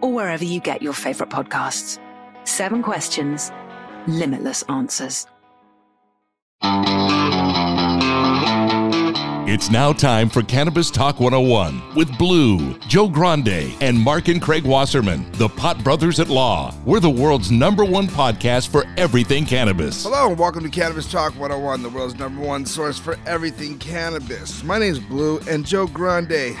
or wherever you get your favorite podcasts. Seven questions, limitless answers. It's now time for Cannabis Talk 101 with Blue, Joe Grande, and Mark and Craig Wasserman, the Pot Brothers at Law. We're the world's number one podcast for everything cannabis. Hello, and welcome to Cannabis Talk 101, the world's number one source for everything cannabis. My name is Blue, and Joe Grande.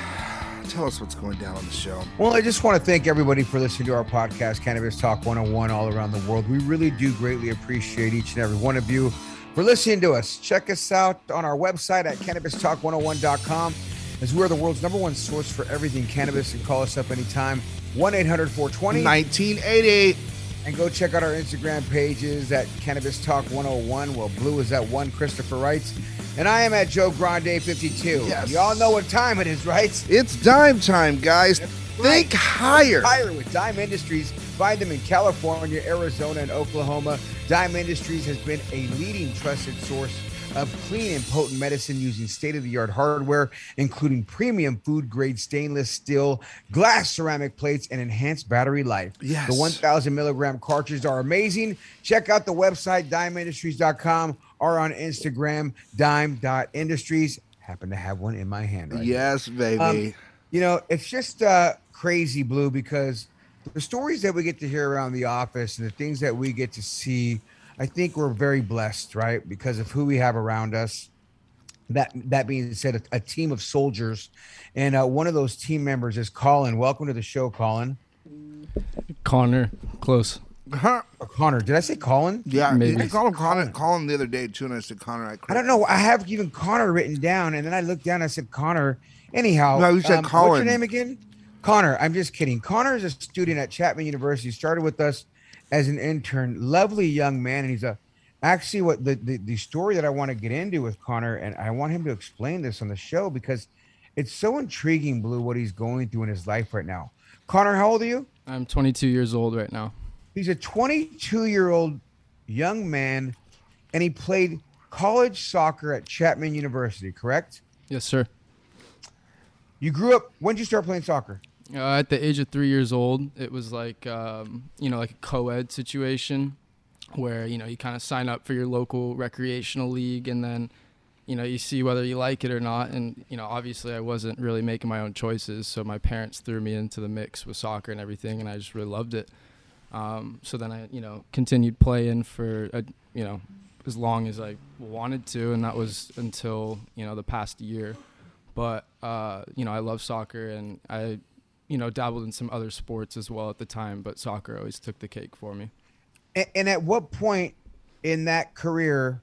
Tell us what's going down on the show. Well, I just want to thank everybody for listening to our podcast, Cannabis Talk 101, all around the world. We really do greatly appreciate each and every one of you for listening to us. Check us out on our website at cannabistalk101.com as we're the world's number one source for everything cannabis and call us up anytime 1-800-420 1988 and go check out our Instagram pages at Cannabis Talk 101. Well, Blue is at one, Christopher writes, and I am at Joe Grande 52. Yes. Y'all know what time it is, right? It's dime time, guys. Think higher. Higher with Dime Industries. Find them in California, Arizona, and Oklahoma. Dime Industries has been a leading trusted source of clean and potent medicine using state of the art hardware, including premium food grade stainless steel, glass ceramic plates, and enhanced battery life. Yes. The 1000 milligram cartridges are amazing. Check out the website, dimeindustries.com, or on Instagram, dime.industries. Happen to have one in my hand right now. Yes, baby. Um, you know, it's just uh, crazy, Blue, because the stories that we get to hear around the office and the things that we get to see, I think we're very blessed, right? Because of who we have around us. That that being said, a, a team of soldiers, and uh, one of those team members is Colin. Welcome to the show, Colin. Connor, close. Huh? Connor, did I say Colin? Yeah, Maybe. I called him Connor, call him the other day too, and I said Connor. I, I don't know. I have even Connor written down, and then I looked down. I said Connor. Anyhow, No, you said um, What's your name again? Connor. I'm just kidding. Connor is a student at Chapman University. Started with us as an intern. Lovely young man, and he's a actually what the the, the story that I want to get into with Connor, and I want him to explain this on the show because it's so intriguing, Blue, what he's going through in his life right now. Connor, how old are you? I'm 22 years old right now. He's a 22 year old young man, and he played college soccer at Chapman University. Correct? Yes, sir. You grew up. When did you start playing soccer? Uh, at the age of three years old, it was like um, you know like a co-ed situation where you know you kind of sign up for your local recreational league and then you know you see whether you like it or not. And you know obviously I wasn't really making my own choices, so my parents threw me into the mix with soccer and everything, and I just really loved it. Um, so then I you know continued playing for a, you know as long as I wanted to, and that was until you know the past year. But uh, you know I love soccer and I you know, dabbled in some other sports as well at the time, but soccer always took the cake for me. And, and at what point in that career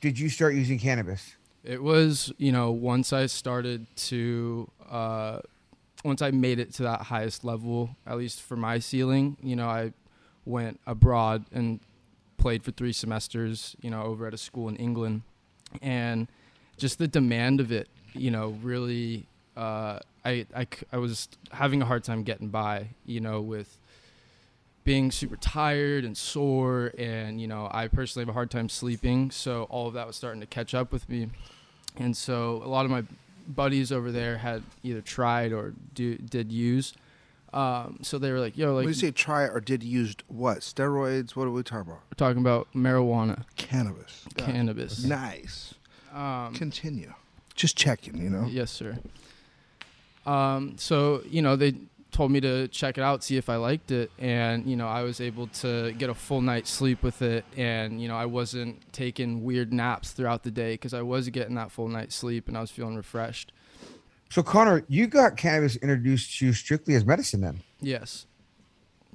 did you start using cannabis? It was, you know, once I started to, uh, once I made it to that highest level, at least for my ceiling, you know, I went abroad and played for three semesters, you know, over at a school in England. And just the demand of it, you know, really, uh, I, I, I was having a hard time getting by, you know, with being super tired and sore. And, you know, I personally have a hard time sleeping. So all of that was starting to catch up with me. And so a lot of my buddies over there had either tried or do, did use. Um, so they were like, yo, like, when you say try or did used what? Steroids? What are we talking about? we're talking about marijuana, Cannabis. Cannabis. Nice. Um, Continue. Just checking, you know? Yes, sir. Um, so you know they told me to check it out, see if I liked it, and you know I was able to get a full night's sleep with it, and you know I wasn't taking weird naps throughout the day because I was getting that full night's sleep and I was feeling refreshed. So Connor, you got cannabis introduced to you strictly as medicine then. Yes.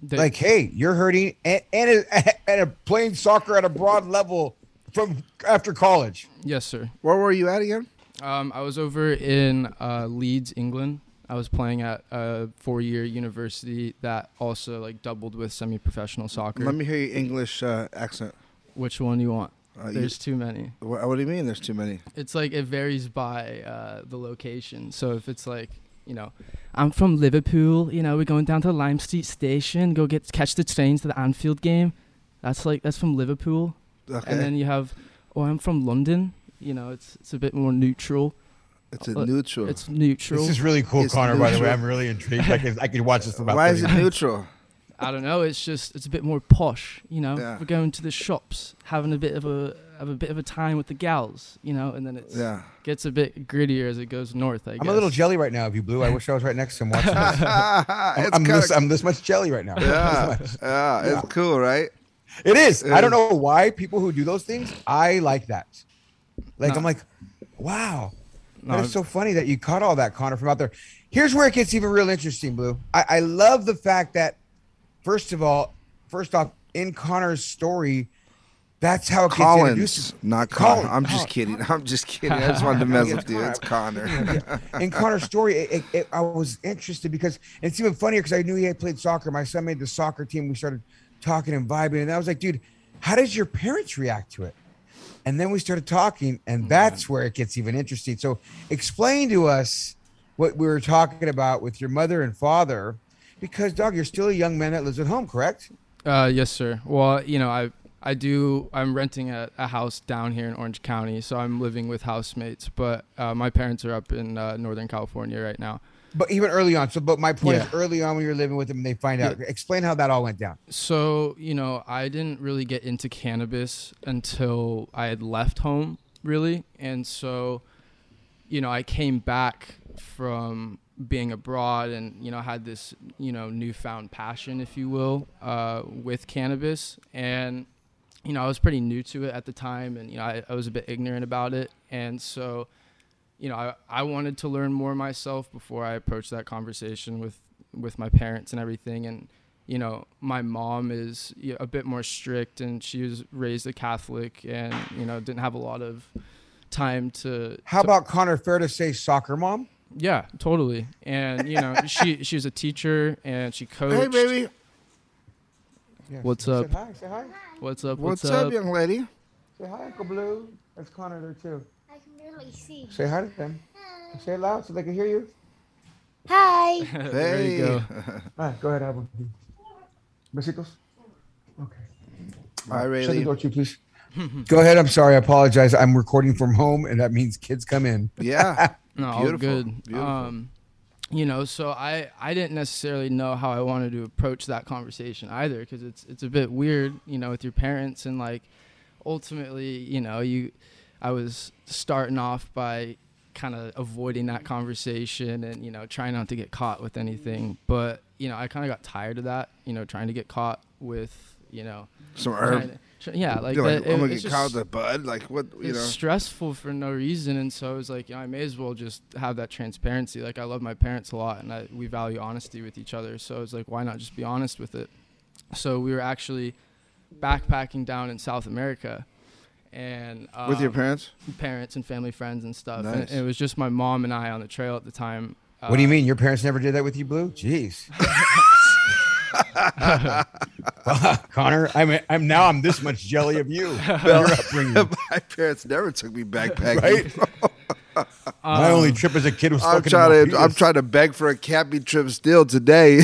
They- like, hey, you're hurting and and, and a playing soccer at a broad level from after college. yes, sir. Where were you at again? Um, I was over in uh, Leeds, England. I was playing at a four-year university that also like doubled with semi-professional soccer. Let me hear your English uh, accent. Which one you want? Uh, you- There's too many. What, what do you mean? There's too many. It's like it varies by uh, the location. So if it's like, you know, I'm from Liverpool, you know, we're going down to Lime Street Station, go get catch the trains to the Anfield game. That's like that's from Liverpool. Okay. And then you have, oh, I'm from London. You know, it's it's a bit more neutral. it's a uh, neutral. It's neutral. This is really cool, It's Connor. By the way. I'm really intrigued. I could I could watch this for about. Why is it minutes. neutral? I don't know. It's just it's a bit more posh, you know. Yeah. We're going to the shops, having a bit of a have a bit of a time with the gals, you know, and then it Yeah. gets a bit grittier as it goes north. I guess. I'm a little jelly right now. If you blew, I wish I was right next to him watching. This. I'm, I'm this, I'm this much jelly right now. yeah, This much. yeah, it's cool, right? It is. It I don't is. know why people who do those things. I like that. Like No. I'm like, wow, No, that's so funny that you caught all that, Connor, from out there. Here's where it gets even real interesting, Blue. I, I love the fact that, first of all, first off, in Connor's story, that's how it gets Collins, introduced. not Connor. Collins. I'm just kidding. I'm just kidding. I just wanted to mess with you. It's Connor. in Connor's story, it, it, it- I was interested because it's even funnier because I knew he had played soccer. My son made the soccer team. We started talking and vibing, and I was like, dude, how does your parents react to it? And then we started talking, and that's where it gets even interesting. So, explain to us what we were talking about with your mother and father, because dog, you're still a young man that lives at home, correct? Uh, yes, sir. Well, you know, I I do. I'm renting a, a house down here in Orange County, so I'm living with housemates. But uh, my parents are up in uh, Northern California right now. But even early on. So, but my point is, early on when you're living with them, and they find out. Explain how that all went down. So you know, I didn't really get into cannabis until I had left home, really, and so, you know, I came back from being abroad and you know had this you know newfound passion if you will uh, with cannabis and you know i was pretty new to it at the time and you know I, I was a bit ignorant about it and so you know I, I wanted to learn more myself before i approached that conversation with with my parents and everything and you know my mom is you know, a bit more strict and she was raised a catholic and you know didn't have a lot of time to How to- about Connor? Fair to say, soccer mom. yeah, totally. And you know, she she was a teacher and she coached. hey, baby. Yeah, What's up? Say hi. Say hi. What's up? What's, What's, up, young lady? Say hi, Uncle Blue. That's Connor there too. I can barely see. Say hi to them. Say it loud so they can hear you. Hi. there you go. All right, go ahead, Abu. Besitos. Okay. All right, Hi, Shut the Rayleigh. door, too, please. go ahead. I'm sorry. I apologize. I'm recording from home, and that means kids come in. Yeah. No, all Beautiful, good. beautiful. Um, you know, so I I didn't necessarily know how I wanted to approach that conversation either because it's it's a bit weird, you know, with your parents and like ultimately, you know, you I was starting off by kind of avoiding that conversation and you know trying not to get caught with anything but you know i kind of got tired of that you know trying to get caught with you know Some herb. to- yeah like, like, that- I'm it- gonna get caught with the bud. Like what? You it's know. stressful for no reason and so i was like you know, i may as well just have that transparency like i love my parents a lot and I, we value honesty with each other so it's like why not just be honest with it so we were actually backpacking down in south america and um, With your parents? parents and family friends and stuff Nice. and it was just my mom and i on the trail at the time What do you Uh, mean? Your parents never did that with you, Blue? Jeez. Connor, I'm I'm now I'm this much jelly of you. Your. My parents never took me backpacking. Right? My only trip as a kid was I'm trying to. I'm trying to beg for a camping trip still today.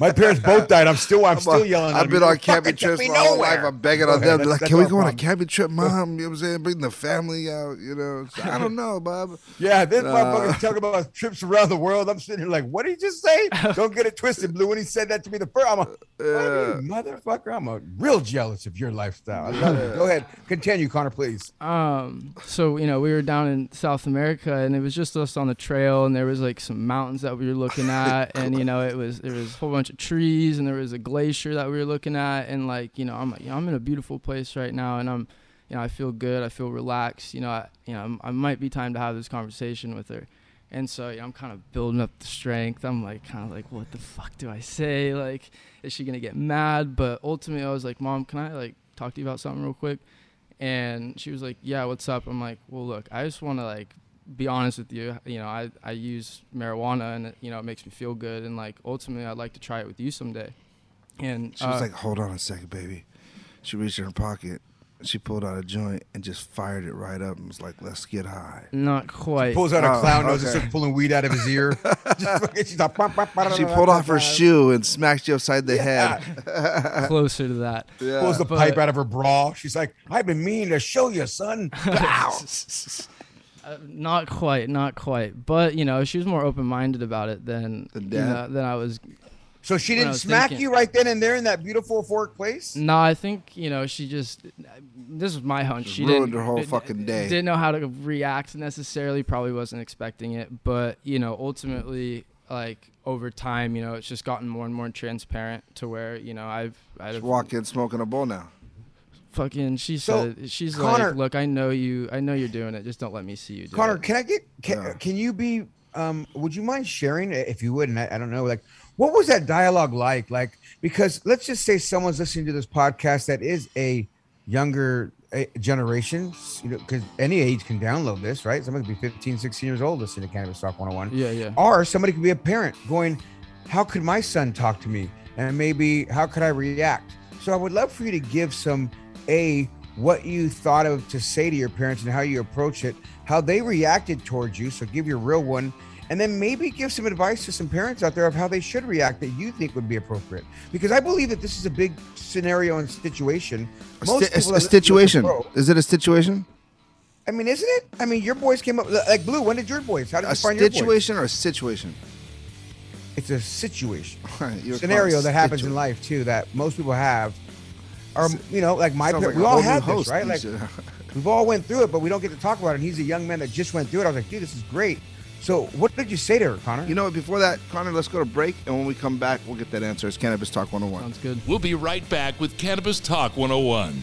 My parents both died. I'm still I'm still yelling. I've been on You fucking camping trips my whole life. I'm begging on them. Like, can we no go on a problem. camping trip, mom? You know what I'm saying? Bring the family out. You know, So, I don't know, Bob. Yeah, this Uh, motherfucker talking about trips around the world. I'm sitting here like, what did he just say? Don't get it twisted, Blue. When he said that to me the first, I'm a Uh, motherfucker. I'm a real jealous of your lifestyle. I love it. Go ahead, continue, Connor, please. Um, so you know, we were down in South America, and it was just us on the trail, and there was like some mountains that we were looking at, and you know, it was there was a whole bunch of trees, and there was a glacier that we were looking at, and like you know, I'm like, you know, I'm in a beautiful place right now, and I'm, you know, I feel good, I feel relaxed, you know, I, you know, I might be time to have this conversation with her. And so you know, I'm kind of building up the strength. I'm like, kind of like, what the fuck do I say? Like, is she gonna get mad? But ultimately, I was like, Mom, can I like talk to you about something real quick? and she was like yeah what's up i'm like well look i just want to like be honest with you you know i i use marijuana and it, you know it makes me feel good and like ultimately i'd like to try it with you someday and She was uh, like, hold on a second, baby. She reached in her pocket. She pulled out a joint and just fired it right up and was like, let's get high. not quite She Pulls out a Oh, clown nose and okay. starts pulling weed out of his ear. She's like, "Bah, bah, bah, She pulled off her shoe and smacked you upside the head. closer to that Yeah. Pulls the But- pipe out of her bra. She's like, I've been meaning to show you, son. Uh, not quite not quite but you know she was more open-minded about it than Than you know, than i was So she didn't smack thinking- you right then and there in that beautiful fork place? No, I think you know she just. This was my hunch. Just She ruined didn't, her whole fucking day. Didn't know how to react necessarily. Probably wasn't expecting it, but you know, ultimately, like over time, you know, it's just gotten more and more transparent to where you know I've I've Just walk in smoking a bowl now. Fucking. She So, said she's Connor- like, look, I know you. I know you're doing it. Just don't let me see you. Do Connor, it." can I get can, Yeah. can you be um would you mind sharing if you would and I, I don't know like what was that dialogue like like because let's just say someone's listening to this podcast that is a younger eh, generation you know because any age can download this right somebody could be 15 16 years old listening to cannabis talk 101 Yeah, yeah. or somebody could be a parent going how could my son talk to me and maybe how could i react so i would love for you to give some a what you thought of to say to your parents and how you approach it how they reacted towards you so give your real one. And then maybe give some advice to some parents out there of how they should react that you think would be appropriate. Because i believe that this is a big scenario and situation. A, Most a- a that listen to the situation. Is it a situation? i mean isn't it? I mean your boys came up like blue when did your boys how did A you find your boys? situation or a situation? it's a situation. Scenario that happens in life too that most people have or you know like my Sounds par- like we all whole have this host. right like we've all went through it but we don't get to talk about it and he's a young man that just went through it i was like dude this is great so what did you say to her connor You know what? Before that, Connor, let's go to break, and when we come back, we'll get that answer. It's Cannabis Talk 101. Sounds good. We'll be right back with Cannabis Talk 101.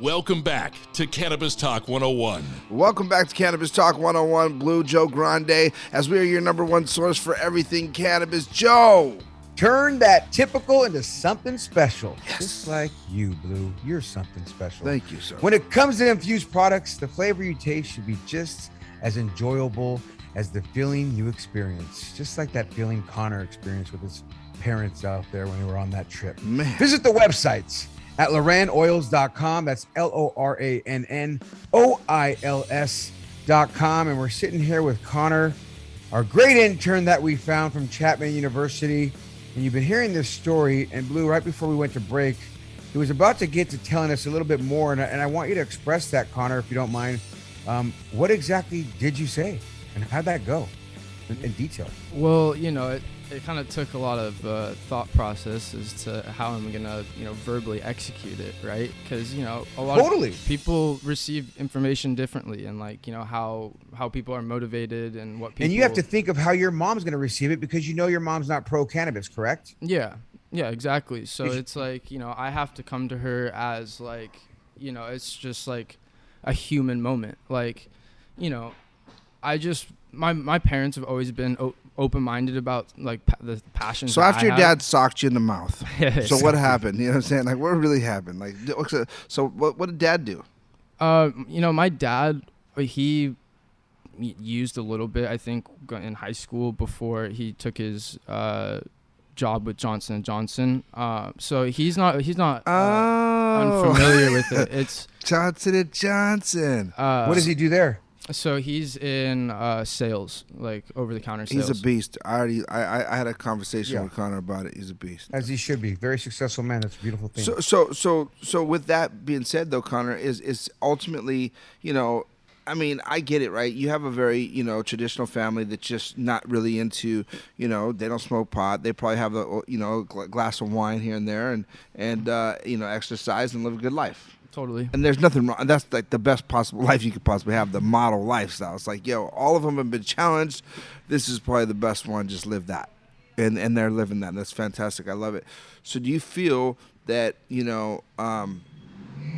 Welcome back to Cannabis Talk 101. Welcome back to Cannabis Talk 101, Blue Joe Grande, as we are your number one source for everything cannabis. Joe, Turn that typical into something special. Just like you, Blue. You're something special. Thank you, sir. When it comes to infused products, the flavor you taste should be just as enjoyable as the feeling you experience. Just like that feeling Connor experienced with his parents out there when they were on that trip. Man. Visit the websites at lorannoils.com. That's L O R A N N O I L S.com. And we're sitting here with Connor, our great intern that we found from Chapman University. And you've been hearing this story. And Blue, right before we went to break, he was about to get to telling us a little bit more. And I, and I want you to express that, Connor, if you don't mind. Um, what exactly did you say? And how'd that go in, in detail? Well, you know, it, it kind of took a lot of uh, thought process as to how I'm gonna, you know, verbally execute it, right? Because you know, a lot Totally. of people receive information differently, and like you know how how people are motivated and what people. And you have to think of how your mom's going to receive it because you know your mom's not pro cannabis, correct? Yeah, yeah, exactly. So it's like you know I have to come to her as like you know it's just like a human moment. Like you know, I just my my parents have always been o- open minded about like pa- the passions. So after I your have. dad socked you in the mouth, Yeah, so exactly. what happened? You know what I'm saying? Like, what really happened? Like, so, so what, what did dad do? Uh, you know, my dad, uh, he used a little bit, I think, in high school before he took his uh, job with Johnson and Johnson. Uh, so he's not he's not uh, Oh. unfamiliar with it. It's Johnson and Johnson. Uh, What does he do there? So he's in uh, sales, like over the counter sales. He's a beast. I already, I, I, I had a conversation Yeah. with Connor about it. He's a beast. As he should be. Very successful man. That's a beautiful thing. So, so, so, so, with that being said, though, Connor is is ultimately, you know, I mean, I get it, right? You have a very, you know, traditional family that's just not really into, you know, they don't smoke pot. They probably have a, you know, gl- glass of wine here and there, and and uh, you know, exercise and live a good life. Totally. And there's nothing wrong. That's like the best possible life you could possibly have. The model lifestyle. It's like, yo, all of them have been challenged. This is probably the best one. Just live that, and and they're living that. That's fantastic. I love it. So, do you feel that you know, um,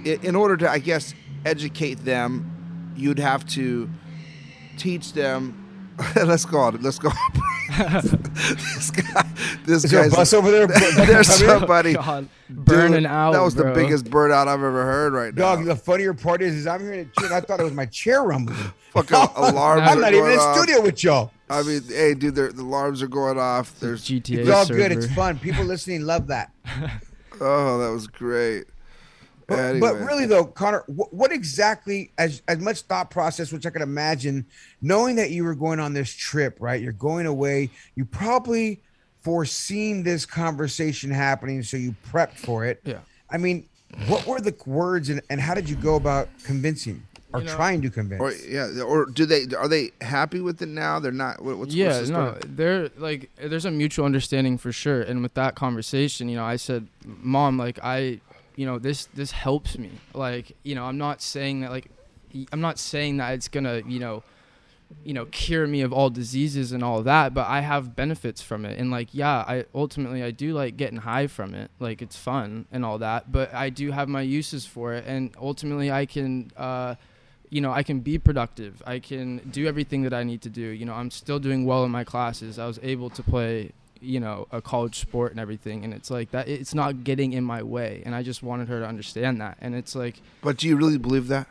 in order to, I guess, educate them, you'd have to teach them. let's go. on- Let's go. this guy. This Is there a guy's bus over there? There's somebody God, burning Dude, out, That was the biggest burnout I've ever heard. Right now. Dog, the funnier part is, is I'm hearing a chair. I thought it was my chair rumbling. Fucking alarm! I'm not even in off. studio with y'all. I mean, hey, dude, the the alarms are going off. There's GTA It's all good. It's fun. People listening love that. Oh, that was great. But, Anyway. but really, though, Connor, what, what exactly, as as much thought process, which I can imagine, knowing that you were going on this trip, right? You're going away. You probably foreseen this conversation happening, so you prepped for it. Yeah. I mean, what were the words, and, and how did you go about convincing or You know- trying to convince? Or yeah, or do they are they happy with it now? They're not. What's yeah, what's the no, they're like there's a mutual understanding for sure. And with that conversation, you know, I said, "Mom, like I, you know, this this helps me. Like, you know, I'm not saying that like I'm not saying that it's gonna, you know, you know, cure me of all diseases and all that, but I have benefits from it. And like, yeah, I ultimately I do like getting high from it. Like it's fun and all that, but I do have my uses for it and ultimately I can uh you know, I can be productive. I can do everything that I need to do. You know, I'm still doing well in my classes. I was able to play, you know, a college sport and everything and it's like that it's not getting in my way and I just wanted her to understand that. And it's like But do you really believe that?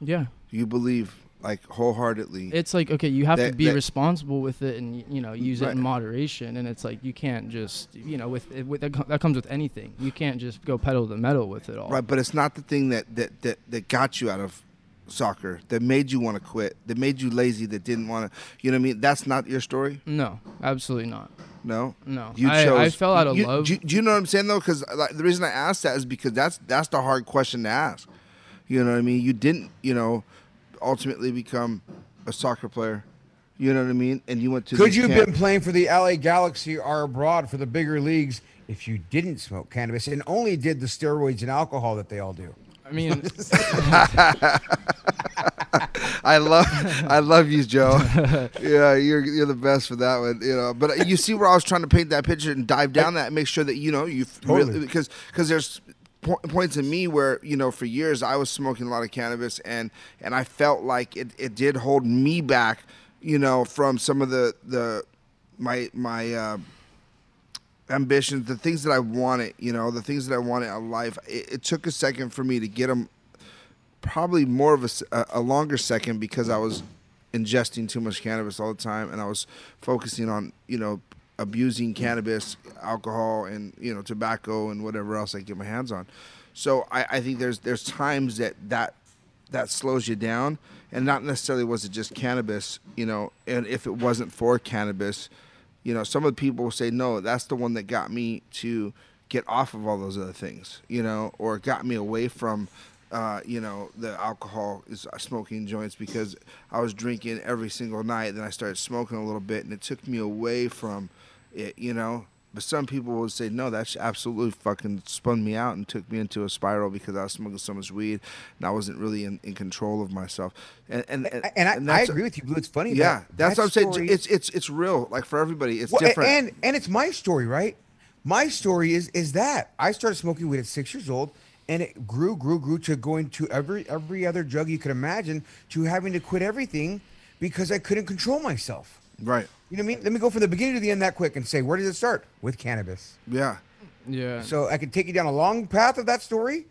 yeah. You believe like wholeheartedly? It's like okay, you have to be that- responsible with it, and you know use it in moderation. And it's like you can't just you know with, with that, that comes with anything. You can't just go pedal the metal with it all. Right, but it's not the thing that that that, that got you out of soccer that made you want to quit that made you lazy that didn't want to you know what i mean that's not your story No, absolutely not. No? No, you I, chose I fell out of you- love. do, you- do you know what i'm saying though? Because like, the reason i asked that is because that's that's the hard question to ask. You know what i mean? You didn't you know ultimately become a soccer player. You know what i mean? And you went to Could you have been playing for the LA Galaxy or abroad for the bigger leagues if you didn't smoke cannabis and only did the steroids and alcohol that they all do? I mean, I love, I love you, Joe. Yeah, you're you're the best for that one. You know, but you see where I was trying to paint that picture and dive down that and make sure that you know you Totally. really because because there's po- points in me where you know for years I was smoking a lot of cannabis and and I felt like it, it did hold me back, you know, from some of the the my my. Uh, ambitions, the things that I wanted, you know, the things that I wanted in life. It, it took a second for me to get them. Probably more of a, a longer second because I was ingesting too much cannabis all the time, and I was focusing on you know abusing cannabis, alcohol, and you know tobacco and whatever else I get my hands on. So I, I think there's there's times that that that slows you down, and not necessarily was it just cannabis, you know. And if it wasn't for cannabis, you know, some of the people will say, no, that's the one that got me to get off of all those other things, you know, or got me away from, uh, you know, the alcohol is uh, smoking joints because I was drinking every single night. Then I started smoking a little bit, and it took me away from it, you know. But some people would say, no, that's absolutely fucking spun me out and took me into a spiral because I was smoking so much weed and I wasn't really in, in control of myself. And and, and, And I, I agree with you, Blue. It's funny. Yeah, that- that's that what I'm saying. It's it's it's real. Like for everybody, it's Well, different. And and it's my story, right? My story is is that I started smoking weed at six years old, and it grew, grew, grew to going to every every other drug you could imagine, to having to quit everything because I couldn't control myself. Right. You know what I mean? Let me go from the beginning to the end that quick and say, where does it start? With cannabis. Yeah. Yeah. So I could take you down a long path of that story,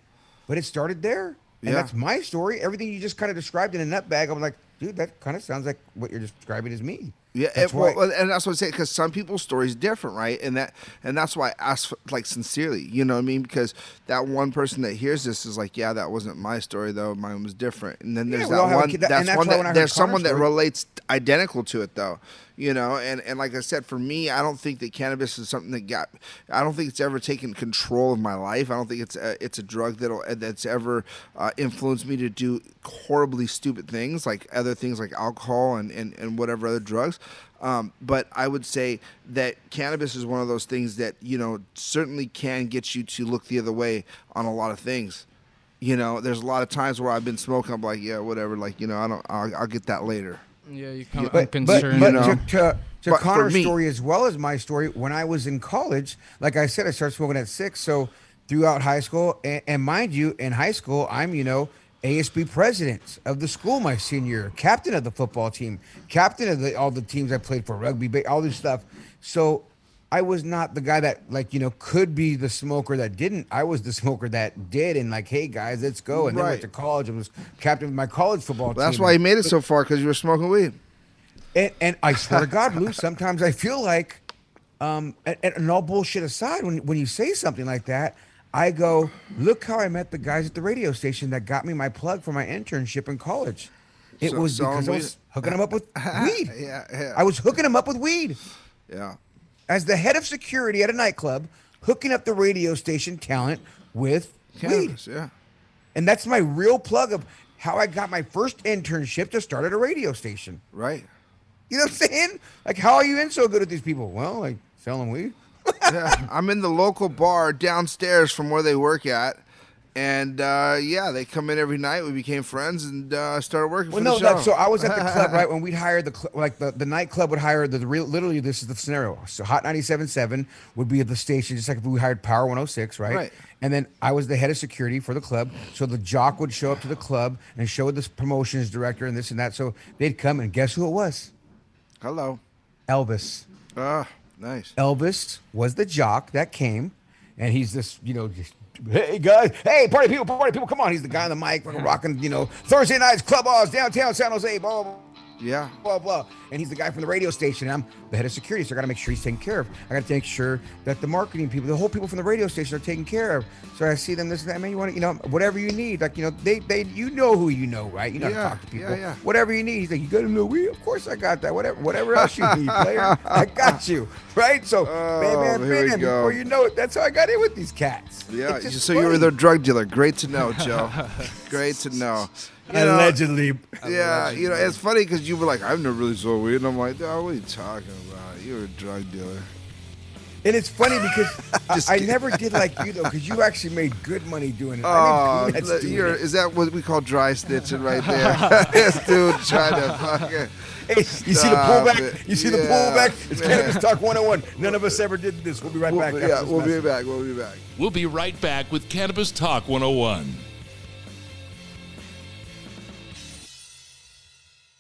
but it started there. And Yeah. that's my story. Everything you just kind of described in a nut bag, I'm like, dude, that kind of sounds like what you're describing is me. Yeah, That's it, well, and that's what I'm saying because some people's story is different, right? And that and that's why I ask like sincerely, you know what I mean? Because that one person that hears this is like, yeah, that wasn't my story though. Mine was different. And then there's all that one. that's that's one I that there's Connor's someone that relates identical to it though, you know. And and like I said, for me, I don't think that cannabis is something that got. I don't think it's ever taken control of my life. I don't think it's a, it's a drug that'll that's ever uh, influenced me to do horribly stupid things like other things like alcohol and and, and whatever other drugs. Um, but I would say that cannabis is one of those things that you know certainly can get you to look the other way on a lot of things. You know, there's a lot of times where I've been smoking. I'm like, yeah, whatever. Like, you know, I don't. I'll, I'll get that later. Yeah, you come but, but, unconcerned. but You know? to, to, to But Connor's me- story as well as my story, when I was in college, like I said, I started smoking at six. So throughout high school, and, and mind you, in high school, I'm, you know, ASB president of the school my senior captain of the football team, captain of the, all the teams I played for, rugby, all this stuff. So I was not the guy that, like, you know, could be the smoker that didn't. I was the smoker that did. And, like, hey, guys, let's go. And then went to college. I was captain of my college football team. That's why you made it so far because you were smoking weed. And, and I swear to God, Lou, sometimes I feel like, um, and, and all bullshit aside, when, when you say something like that, I go, look how I met the guys at the radio station that got me my plug for my internship in college. It So- was because I was hooking them up with weed. Yeah, yeah. I was hooking them up with weed. Yeah. As the head of security at a nightclub, hooking up the radio station talent with weed. Yeah. And that's my real plug of how I got my first internship to start at a radio station. Right. You know what I'm saying? Like, how are you in so good with these people? Well, like selling weed. yeah, I'm in the local bar downstairs from where they work at, and uh, yeah, they come in every night. We became friends and uh, started working Well, for no, the show. that, so I was at the club, right? When we'd hire the cl- like the, the nightclub would hire the, the real literally this is the scenario. So Hot 97.7 would be at the station, just like if we hired Power 106, right? Right. And then I was the head of security for the club. So the jock would show up to the club and show the promotions director and this and that. So they'd come and guess who it was? Hello. Elvis. Ah, nice. Elvis was the jock that came, and he's this, you know, just, hey guys, hey party people, party people, come on. He's the guy on the mic, rocking, you know, Thursday nights, club balls, downtown San Jose, blah, blah, blah. Yeah. Blah blah, and he's the guy from the radio station. And I'm the head of security, so I got to make sure he's taken care of. I got to make sure that the marketing people, the whole people from the radio station, are taken care of. So I see them this and that. Man, you want to, you know, whatever you need, like you know, they they you know who you know, right? You know how to talk to people. yeah, yeah. Whatever you need, he's like, you got to little weed? Of course I got that. Whatever whatever else you need, player, I got you, right? So Oh, we bam. go. Before you know it, that's how I got in with these cats. Yeah. So you were funny. their drug dealer. Great to know, Joe. Great to know. You know, Allegedly. Yeah, you know, it's funny because you were like, I've never really sold weed, and I'm like, oh, what are you talking about? You're a drug dealer. And it's funny because I, I kidding. never did like you though, because you actually made good money doing it. Oh, I mean, oh, the- you're, is that what we call dry stitching right there? this dude trying to fucking. Hey, you see the pullback? it. You see the pullback? It's man. Cannabis Talk 101. None of us ever did this. We'll be right We'll- back. yeah, we'll be message. back. We'll be back. We'll be right back with Cannabis Talk 101.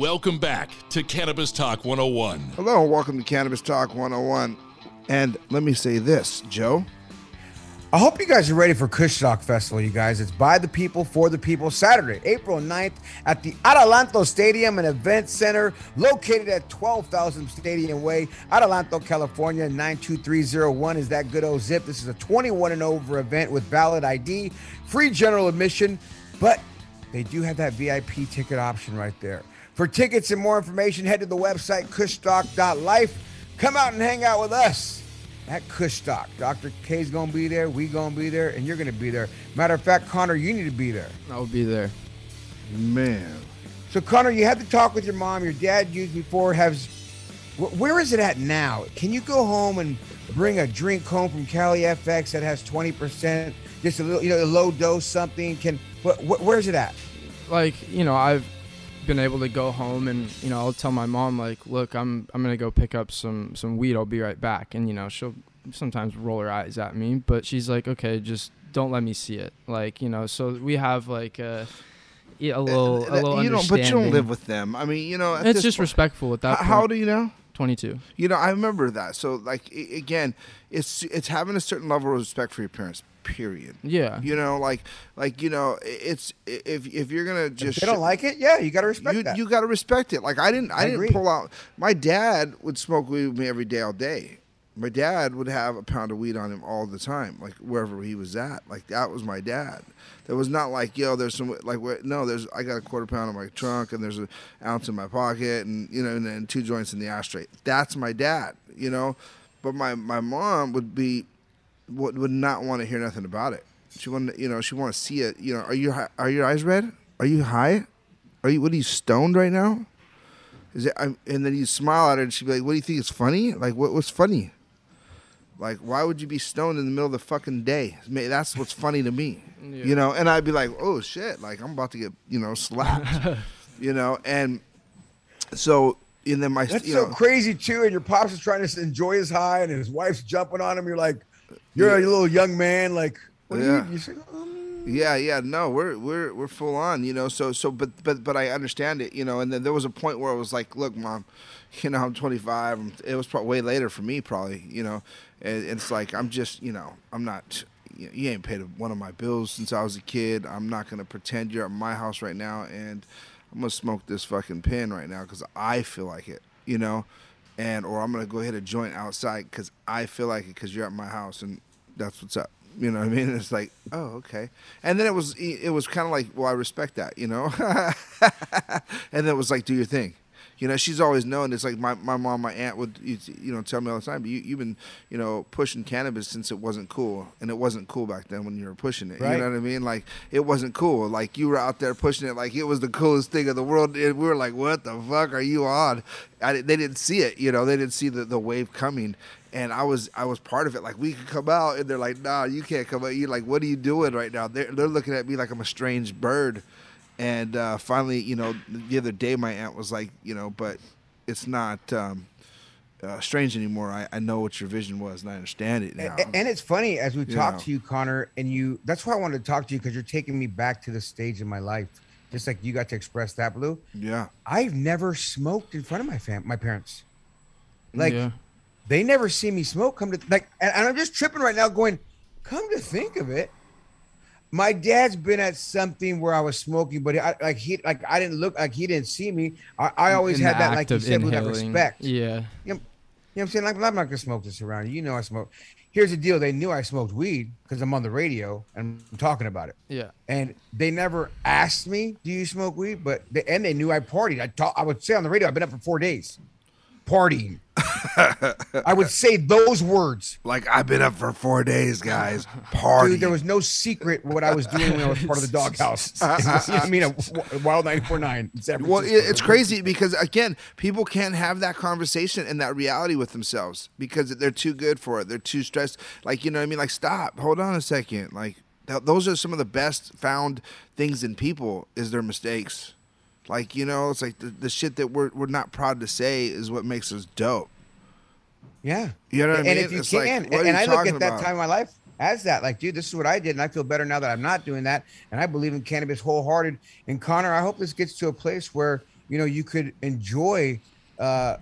Welcome back to Cannabis Talk 101. Hello, and welcome to Cannabis Talk 101. And let me say this, Joe. I hope you guys are ready for Kushstock Festival, you guys. It's by the people, for the people, Saturday, April 9th at the Adelanto Stadium and Event Center, located at 12,000 Stadium Way, Adelanto, California, 92301 is that good old zip. This is a 21 and over event with valid ID, free general admission, but they do have that VIP ticket option right there. For tickets and more information, head to the website kushstock.life. Come out and hang out with us at Kushstock. Dr. K's gonna be there, we gonna be there, and you're gonna be there. Matter of fact, Connor, you need to be there. I'll be there. Man. So Connor, you had to talk with your mom. Your dad used before. Has wh- where is it at now? Can you go home and bring a drink home from Cali FX that has 20%, just a little, you know, a low dose something? Can wh- wh- where's it at? Like you know, I've been able to go home and you know I'll tell my mom like, look, I'm I'm gonna go pick up some some weed. I'll be right back. And you know she'll sometimes roll her eyes at me, but she's like, okay, just don't let me see it. Like you know, so we have like a. a eh, little, a eh, little. You don't, but you don't live with them. I mean, you know, it's just point, respectful at that. H- how do you know? 22. You know, I remember that. So like I- again, it's it's having a certain level of respect for your parents. Period. Yeah. You know, like like you know, it's if if you're gonna just If they don't like it, yeah, you got to respect you, that. you got to respect it. Like I didn't I, I didn't pull out. My dad would smoke weed with me every day all day. My dad would have a pound of weed on him all the time, like wherever he was at. Like that was my dad. There was not like, yo, there's some like, no, there's I got a quarter pound in my trunk and there's an ounce in my pocket and you know, and then two joints in the ashtray. That's my dad, you know. But my my mom would be would would not want to hear nothing about it. She wanted, you know, she want to see it. You know, are you are your eyes red? Are you high? Are you what are you stoned right now? Is it? I'm, and then you smile at her and she'd be like, "What do you think is funny? Like what what's funny? Like why would you be stoned in the middle of the fucking day? That's what's funny to me, Yeah. you know." And I'd be like, "Oh shit! Like I'm about to get you know slapped, you know." And so and then my That's you so know, crazy too. And your pops is trying to enjoy his high, and his wife's jumping on him. You're like, you're a little young man. Like, what Yeah. do you? You say, oh, Yeah, yeah, no, we're we're we're full on, you know. So so, but but but I understand it, you know. And then there was a point where I was like, look, mom, you know, I'm 25. It was probably way later for me, probably, you know. And it's like I'm just, you know, I'm not. You ain't paid one of my bills since I was a kid. I'm not gonna pretend you're at my house right now, and I'm gonna smoke this fucking pen right now because I feel like it, you know. And or I'm gonna go hit a joint outside because I feel like it because you're at my house, and that's what's up. You know what I mean? It's like, oh, okay. And then it was it was kind of like, well, I respect that, you know. and then it was like, do your thing, You know, she's always known. It's like my, my mom, my aunt would you, you know tell me all the time. But you, you've been you know pushing cannabis since it wasn't cool, and it wasn't cool back then when you were pushing it. Right. You know what I mean? Like it wasn't cool. Like you were out there pushing it like it was the coolest thing in the world. And we were like, what the fuck are you on? I, they didn't see it. You know, they didn't see the, the wave coming. And I was I was part of it. Like we could come out, and they're like, "Nah, you can't come out." You like, what are you doing right now? They're they're looking at me like I'm a strange bird. And uh, finally, you know, the other day, my aunt was like, you know, but it's not um, uh, strange anymore. I, I know what your vision was, and I understand it now. A- And it's funny as we You talk know. to you, Connor, and you. That's why I wanted to talk to you because you're taking me back to the stage in my life, just like you got to express that, Blue. Yeah. I've never smoked in front of my fam, my parents. Like, Yeah. They never see me smoke. Come to like, and, and I'm just tripping right now, going. Come to think of it, my dad's been at something where I was smoking, but I, like he, like I didn't look, like he didn't see me. I, I always In had that, like you said, with that respect. Yeah. You know, you know what I'm saying? Like, I'm not gonna smoke this around you. You know I smoke. Here's the deal: they knew I smoked weed because I'm on the radio and I'm talking about it. Yeah. And they never asked me, "Do you smoke weed?" But they, and they knew I partied. I talk, I would say on the radio, "I've been up for four days, partying." I would say those words. Like I've been up for four days, guys. Party. Dude, there was no secret what I was doing when I was part of the doghouse. I mean? A Wild 949 Well, it, it's crazy because again, people can't have that conversation and that reality with themselves because they're too good for it. They're too stressed. Like you know, what I mean, like stop, hold on a second. Like th- those are some of the best found things in people is their mistakes. Like you know, it's like the, the shit that we're we're not proud to say is what makes us dope. Yeah. You know what I mean? and if you It's like, can, are and you I look at that about? time in my life as that, like, dude, this is what I did, and I feel better now that I'm not doing that, and I believe in cannabis wholehearted. And Connor, I hope this gets to a place where you know you could enjoy uh,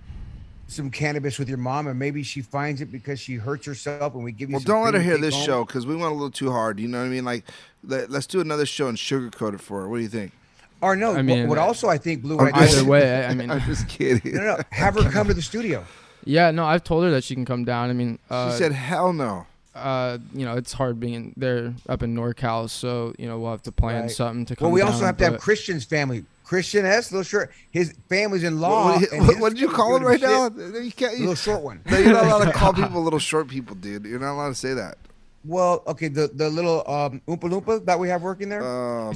some cannabis with your mom, and maybe she finds it because she hurts herself, and we give you. Well, don't let her hear this home. show because we went a little too hard. You know what I mean? Like, let, let's do another show and sugarcoat it for her. What do you think? Or no, I what- mean, what, also I think Blue. I'm what I do- Either way, I mean, I'm just kidding. no, no, no, have her come to the studio. Yeah, no, I've told her that she can come down. I mean, uh, she said, "Hell no." uh, you know, it's hard being there up in NorCal, so you know we'll have to plan Right. something to come. Well, we also down, have to have Christian's family. Christian S, little short. His family's in law. What, and what, what did you call him doing right now? You can't. The little short one. No, you're not allowed to call people little short people, dude. You're not allowed to say that. Well, okay, the the little um Oompa Loompa that we have working there. Oh man,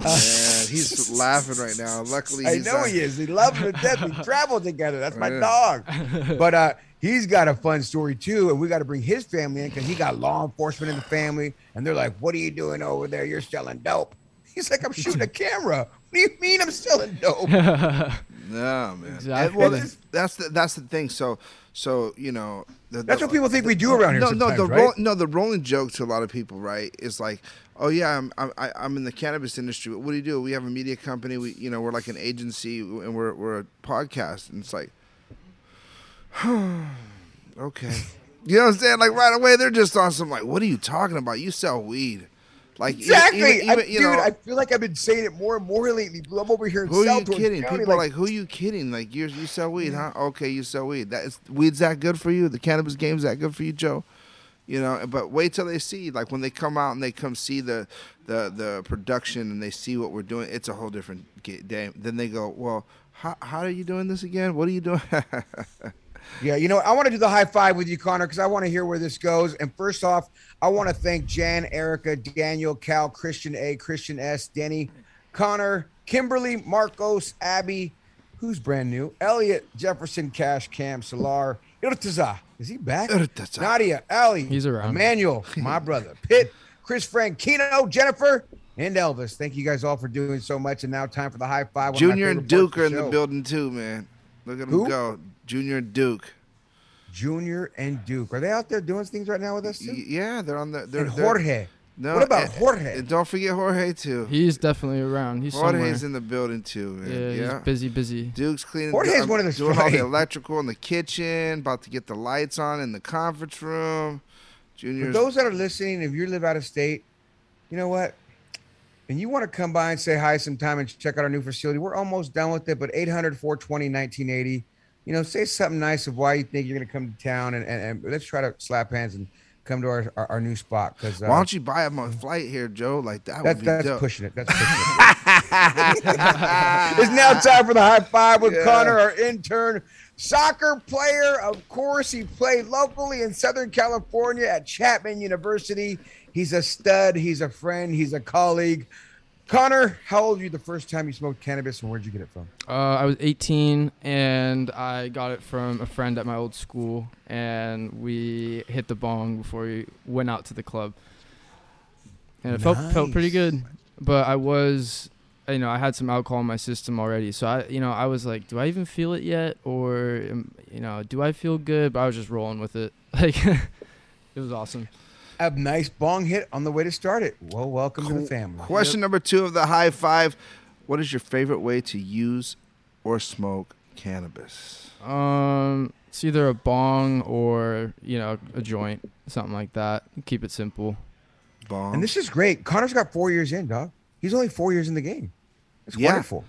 he's laughing right now. Luckily, I know not- he is. He loves him to death. We travel together. That's my dog. But uh, he's got a fun story too, and we got to bring his family in because he got law enforcement in the family, and they're like, "What are you doing over there? You're selling dope." He's like, "I'm shooting a camera. What do you mean I'm selling dope?" No man. Exactly. And, well, that's, that's the that's the thing. So so you know. The, That's the- what people think we do around here No, no, the right? no, the rolling joke to a lot of people, right, is like, oh yeah, I'm I'm I- I'm in the cannabis industry. What do you do? We have a media company. We you know we're like an agency and we're we're a podcast, and it's like, okay, you know what I'm saying? Like right away, they're just on some like, what are you talking about? You sell weed, like Exactly, even- I- even, you dude. know, I feel like I've been saying it more and more lately. I'm over here in who are you kidding? County, People are like, who are you kidding? Like, you you sell weed, huh? Okay, you sell weed. That is weed's that good for you? The cannabis game's that good for you, Joe? You know, but wait till they see. Like when they come out and they come see the the the production and they see what we're doing, it's a whole different ga- game. Then they go, well, how how are you doing this again? What are you doing? Yeah, you know. I want to do the high five with you, Connor, because I want to hear where this goes. And first off, I want to thank Jan, Erica, Daniel, Cal, Christian A, Christian S, Denny, Connor, Kimberly, Marcos, Abby, who's brand new, Elliot, Jefferson, Cash, Cam, Solar, Irtaza. Is he back? Irtaza. Nadia, Ali, He's around. Emmanuel, my brother, Pitt, Chris Frankino, Jennifer, and Elvis. Thank you guys all for doing so much. And now time for the high five. one of my Junior and Duke are of in the show. building too, man. Look at them Who? go. Junior and Duke. Junior and Duke. Are they out there doing things right now with us too? Yeah, they're on the. They're, and they're- Jorge. No, what about and- Jorge? and don't forget Jorge too. He's definitely around. He's Jorge's somewhere. in the building too, man. yeah, Yeah, he's busy, busy. Duke's cleaning. Jorge's I'm um, one of the doing all the electrical in the kitchen. About to get the lights on in the conference room. For Junior's. those that are listening, if you live out of state, you know what? And you want to come by and say hi sometime and check out our new facility, we're almost done with it, but 800 420 1980. You know, say something nice of why you think you're going to come to town and, and, and let's try to slap hands and come to our, our, our new spot. Because uh, Why don't you buy him a flight here, Joe? Like that that's, would be that's dope. pushing it. That's pushing it. it's now time for the high five with Yeah. Connor, our intern, soccer player. Of course, he played locally in Southern California at Chapman University. He's a stud. He's a friend. He's a colleague. Connor, how old were you the first time you smoked cannabis, and where'd you get it from? Uh, I was 18 and I got it from a friend at my old school, and we hit the bong before we went out to the club. And it felt felt pretty good, but I was, you know, I had some alcohol in my system already, so I, you know, I was like, do I even feel it yet, or, um, you know, do I feel good? But I was just rolling with it, like, it was awesome. A nice bong hit on the way to start it. Well, welcome to the family. Question number two of the high five: What is your favorite way to use or smoke cannabis? Um, it's either a bong or you know a joint, something like that. Keep it simple. Bong. And this is great. Connor's got four years in, dog. He's only four years in the game. It's Yeah. wonderful.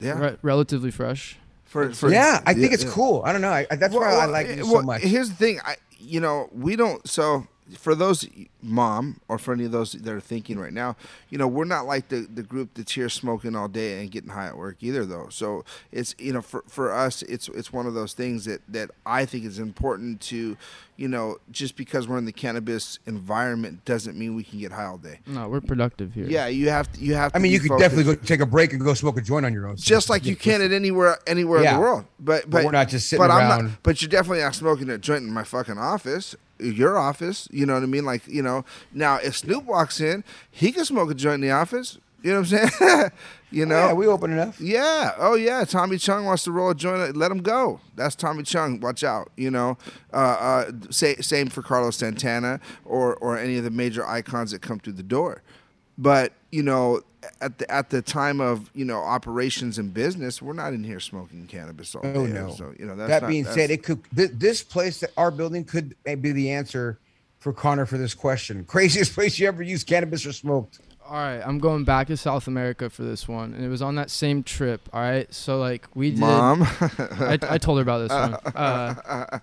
Yeah. Re- relatively fresh. For, for yeah, I think yeah, it's yeah. cool. I don't know. I, I- that's why I Well, like well, it so much. Here's the thing, I you know we don't so for those mom or for any of those that are thinking right now, you know we're not like the the group that's here smoking all day and getting high at work either though. So it's you know for for us it's it's one of those things that that I think is important to you know just because we're in the cannabis environment doesn't mean we can get high all day. No, we're productive here. Yeah, you have to you have. To I mean, be you could focused. definitely go take a break and go smoke a joint on your own. just like you can at anywhere anywhere in the world. But But but, we're not just sitting but I'm around. not. But you're definitely not smoking a joint in my fucking office. Your office, you know what I mean? Like you know. Now if Snoop walks in, he can smoke a joint in the office. You know what I'm saying? you know. Yeah, we open enough. Yeah. Oh yeah. Tommy Chong wants to roll a joint. Let him go. That's Tommy Chong. Watch out. You know. Uh, uh, say, same for Carlos Santana or or any of the major icons that come through the door. But you know, at the at the time of you know operations and business, we're not in here smoking cannabis all Oh day. no. So you know that's that not- being said, it could th- this place that our building could be the answer for Connor for this question. Craziest place you ever used cannabis or smoked? All right, I'm going back to South America for this one, and it was on that same trip. All right, so like we did. Mom? I, I told her about this one. Uh,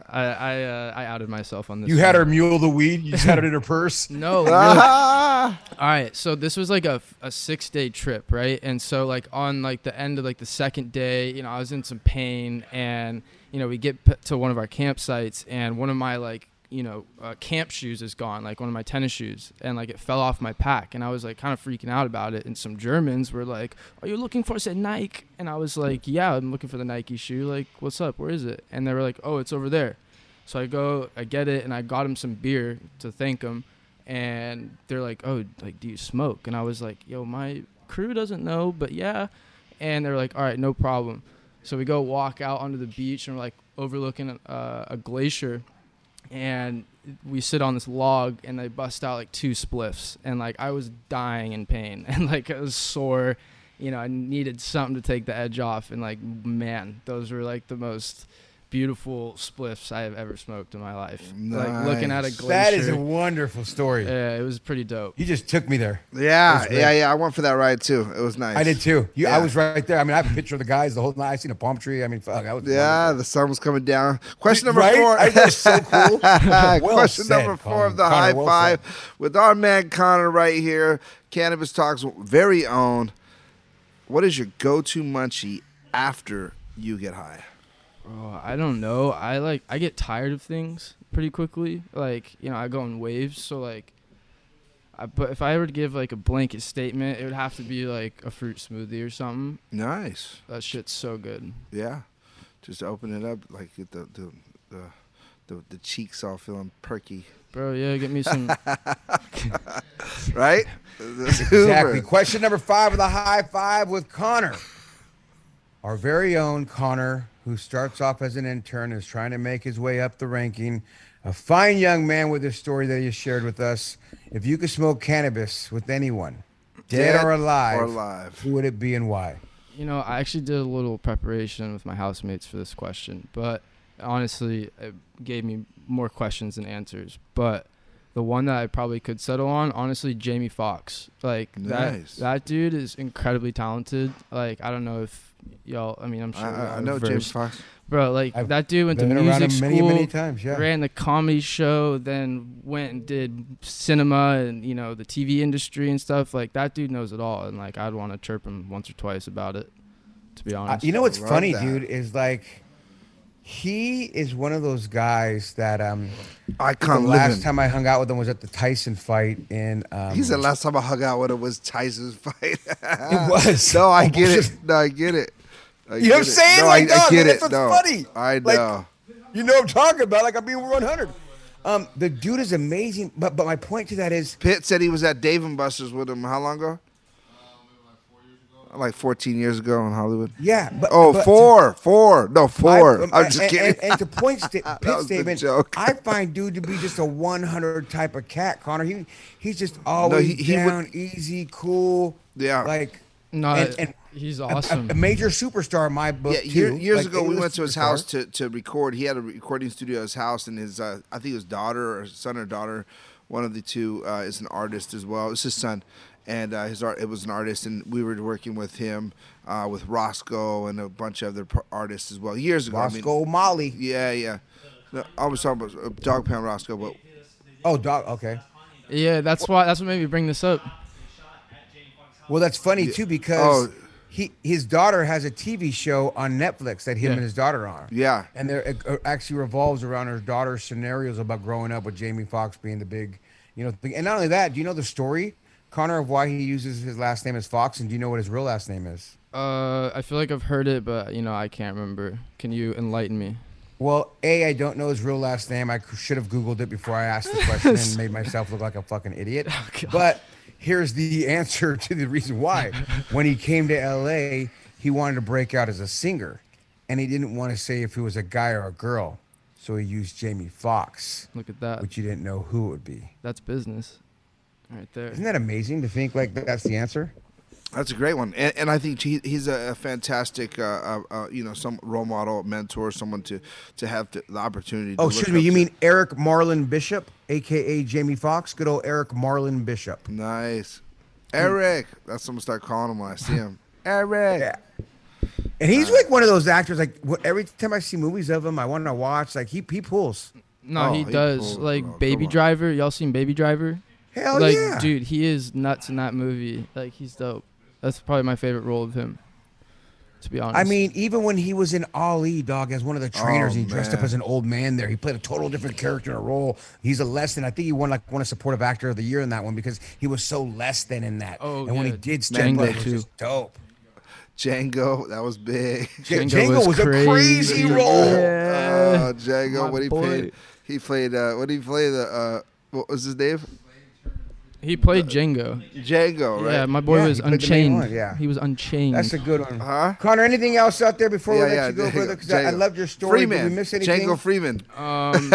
I I, uh, I outed myself on this. You had her mule the weed. You just had it in her purse. No. really. All right. So this was like a, a six day trip, right? And so like on like the end of like the second day, you know, I was in some pain, and you know, we get p- to one of our campsites, and one of my like you know uh, camp shoes is gone, like one of my tennis shoes, and like it fell off my pack, and I was like kind of freaking out about it. And some Germans were like, "Are you looking for?" I said Nike, and I was like, "Yeah, I'm looking for the Nike shoe. Like, what's up? Where is it?" And they were like, "Oh, it's over there." So I go, I get it, and I got him some beer to thank him. And they're like, "Oh, like, do you smoke?" And I was like, "Yo, my crew doesn't know, but yeah." And they're like, "All right, no problem." So we go walk out onto the beach, and we're like overlooking uh, a glacier, and we sit on this log, and they bust out like two spliffs, and like I was dying in pain, and like I was sore. You know, I needed something to take the edge off, and like, man, those were like the most beautiful spliffs I have ever smoked in my life. Like looking at a Nice. glacier. That is a wonderful story. Yeah, it was pretty dope. You just took me there. Yeah, yeah, yeah. I went for that ride too. It was nice. I did too. You, I was right there. I mean, I have a picture of the guys the whole night. I seen a palm tree. I mean, fuck. I was Yeah, the sun was coming down. Question number Right? four. I- that so cool. Well Question said, number four Connor. of the Connor, high well five with our man Connor right here, Cannabis Talks very own. What is your go-to munchie after you get high? Oh, I don't know. I like I get tired of things pretty quickly. Like you know, I go in waves. So like, I, but if I were to give like a blanket statement, it would have to be like a fruit smoothie or something. Nice. That shit's so good. Yeah, just open it up, like get the the the, the, the cheeks all feeling perky. Bro, yeah, get me some. right? Exactly. Question number five of the high five with Connor. Our very own Connor, who starts off as an intern, is trying to make his way up the ranking. A fine young man with a story that he has shared with us. If you could smoke cannabis with anyone, dead, Dead or alive, or alive. who would it be and why? You know, I actually did a little preparation with my housemates for this question, but honestly, it gave me more questions than answers. But the one that I probably could settle on, honestly, Jamie Foxx. Like Nice. that that dude is incredibly talented. Like I don't know if y'all. I mean, I'm sure I- I- I know are James. Fox. Bro, like I've that dude went to music him many, school, many times, yeah. ran the comedy show, then went and did cinema and you know the TV industry and stuff. Like that dude knows it all, and like I'd want to chirp him once or twice about it. To be Uh, honest, you know what's funny, that. dude, is like he is one of those guys that um Icon the last time I hung out with him was at the Tyson fight in um He said last time I hung out with him was Tyson's fight. it was. No, I get it. No, I get it. I You know what I'm saying? No, Like, I, dog, I get it. No, funny. I Like, know. You know what I'm talking about? Like I'm being 100. Um, the dude is amazing, but but my point to that is Pitt said he was at Dave and Buster's with him. How long ago? Like 14 years ago in Hollywood. Yeah, but oh, but to- four, four, no, four. I- I'm just and, kidding. And, and to point sta- That Pitt statement, joke. I find dude to be just a 100 type of cat, Connor. He he's just always he- he would- down, easy, cool. Yeah. like No, and, and he's a- a- awesome. A, major superstar in my book Yeah, year- years Like, ago we went to his superstar. house to, to record. He had a recording studio at his house, and his uh, I think his daughter or son or daughter, one of the two, uh, is an artist as well. It's his son, and uh, his art it was an artist, and we were working with him, uh, with Roscoe and a bunch of other pro- artists as well. Years ago, I mean- Roscoe Molly. yeah, yeah. No, I was talking about uh, Dog Pound Roscoe, but Oh, dog. Okay. yeah, that's why that's what made me bring this up. Well, that's funny too because Oh. he his daughter has a TV show on Netflix that him Yeah. and his daughter are. yeah, And there it actually revolves around her daughter's scenarios about growing up with Jamie Foxx being the big, you know, thing. And not only that, do you know the story, Connor, of why he uses his last name as Foxx? And do you know what his real last name is? Uh, I feel like I've heard it, but you know I can't remember. Can you enlighten me? Well, A, I don't know his real last name. I should have Googled it before I asked the question and made myself look like a fucking idiot. but here's the answer to the reason why. When he came to LA, he wanted to break out as a singer, and he didn't want to say if he was a guy or a girl. So he used Jamie Foxx, Look at that. which you didn't know who it would be. That's business, right there. Isn't that amazing to think like that's the answer? That's a great one, and, and I think he, he's a, a fantastic, uh, uh, uh, you know, some role model, mentor, someone to to have the, the opportunity. Oh, look excuse me. You to. mean Eric Marlon Bishop, aka Jamie Foxx? Good old Eric Marlon Bishop. nice, Eric? That's what I'm gonna start calling him when I see him. Eric. Yeah. And he's like one of those actors. Like every time I see movies of him, I want to watch. Like he he pulls. No, Oh, he he does. pulled, like bro. Baby Driver. Y'all seen Baby Driver? Hell like, yeah, dude, he is nuts in that movie. Like, he's dope. That's probably my favorite role of him. To be honest. I mean, even when he was in Ali, dog, as one of the trainers, Oh, he dressed up as an old man there. He played a total different character in a role. He's a less than. I think he won like one of supportive actor of the year in that one because he was so less than in that. Oh, and when he did step Django, up, it was too. just dope. Django, that was big. J- Django Django was was, a crazy. crazy role. Yeah. Uh, Django, My what he boy. played? He played. Uh, what did he play? The uh, what was his name? He played Django. Django, right? Yeah, my boy Yeah, was he played the main unchained. one, yeah. He was unchained. That's a good one. Huh? Connor, anything else out there before we let yeah, you go, there you brother? Because I, I Django. loved your story. Freeman. Did we miss anything? Django Freeman. um,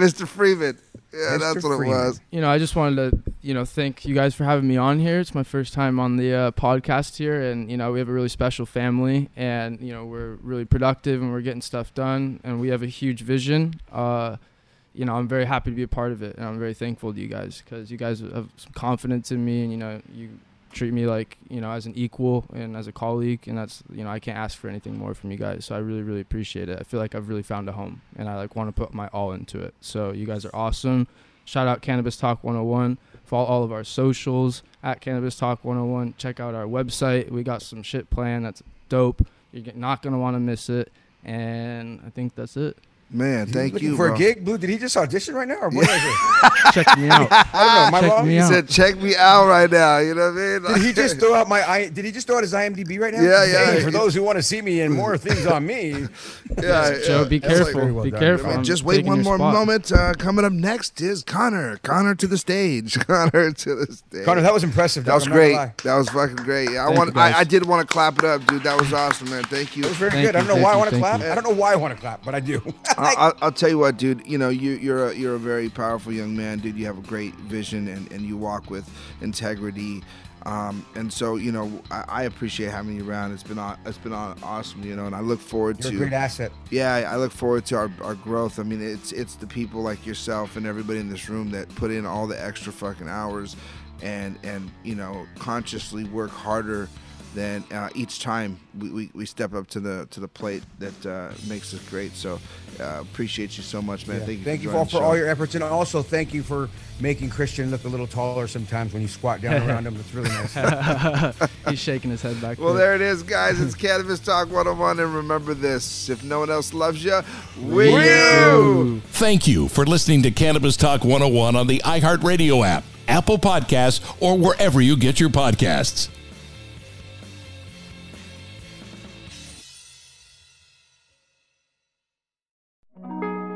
Mr. Freeman. Yeah, that's Mr. what it was. you know, I just wanted to, you know, thank you guys for having me on here. It's my first time on the uh, podcast here, and you know, we have a really special family, and you know, we're really productive, and we're getting stuff done, and we have a huge vision. Uh, you know, I'm very happy to be a part of it, and I'm very thankful to you guys because you guys have some confidence in me, and you know, you treat me like you know as an equal and as a colleague, and that's you know, I can't ask for anything more from you guys. So I really, really appreciate it. I feel like I've really found a home, and I like want to put my all into it. So you guys are awesome. Shout out Cannabis Talk 101. Follow all of our socials at Cannabis Talk 101. Check out our website. We got some shit planned that's dope. You're not to want to miss it. And I think that's it. Man, thank looking you, for bro. a gig. Blue, did he just audition right now, or what is it? Check me out. I don't know. Am I wrong? He out. said, "Check me out right now." You know what I mean? Did he just throw out my? I, did he just throw out his IMDb right now? Yeah, yeah. Hey, for those who want to see me and more things on me, yeah, Joe, yeah. be That's like careful. well be done. careful. Man, I'm just wait one more spot. moment. Uh, coming up next is Connor. Connor to the stage. Connor to the stage. Connor, that was impressive. That dog. was I'm great. That was fucking great. Yeah, I want. I, I did want to clap it up, dude. That was awesome, man. Thank you. It was very Thank good. I don't know why I want to clap. I don't know why I want to clap, but I do. I, I'll, I'll tell you what, dude. You know, you, you're a, you're a very powerful young man, dude. You have a great vision, and, and you walk with integrity. Um, and so, you know, I, I appreciate having you around. It's been it's been aw- awesome, you know, and I look forward to You're a great asset. Yeah, I I look forward to our, our growth. I mean, it's it's the people like yourself and everybody in this room that put in all the extra fucking hours, and and you know consciously work harder than uh, each time we, we, we step up to the to the plate that uh, makes us great. So uh, appreciate you so much, man. Yeah. Thank you. Thank for you joining all for all your efforts, and also thank you for making Christian look a little taller sometimes when you squat down around him. It's really nice. He's shaking his head back Well, there. there it is, guys. It's Cannabis Talk 101. And remember this if no one else loves you, we, do. Thank you for listening to Cannabis Talk 101 on the iHeartRadio app, Apple Podcasts, or wherever you get your podcasts.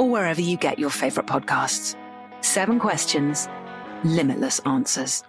or wherever you get your favorite podcasts. Seven questions, limitless answers.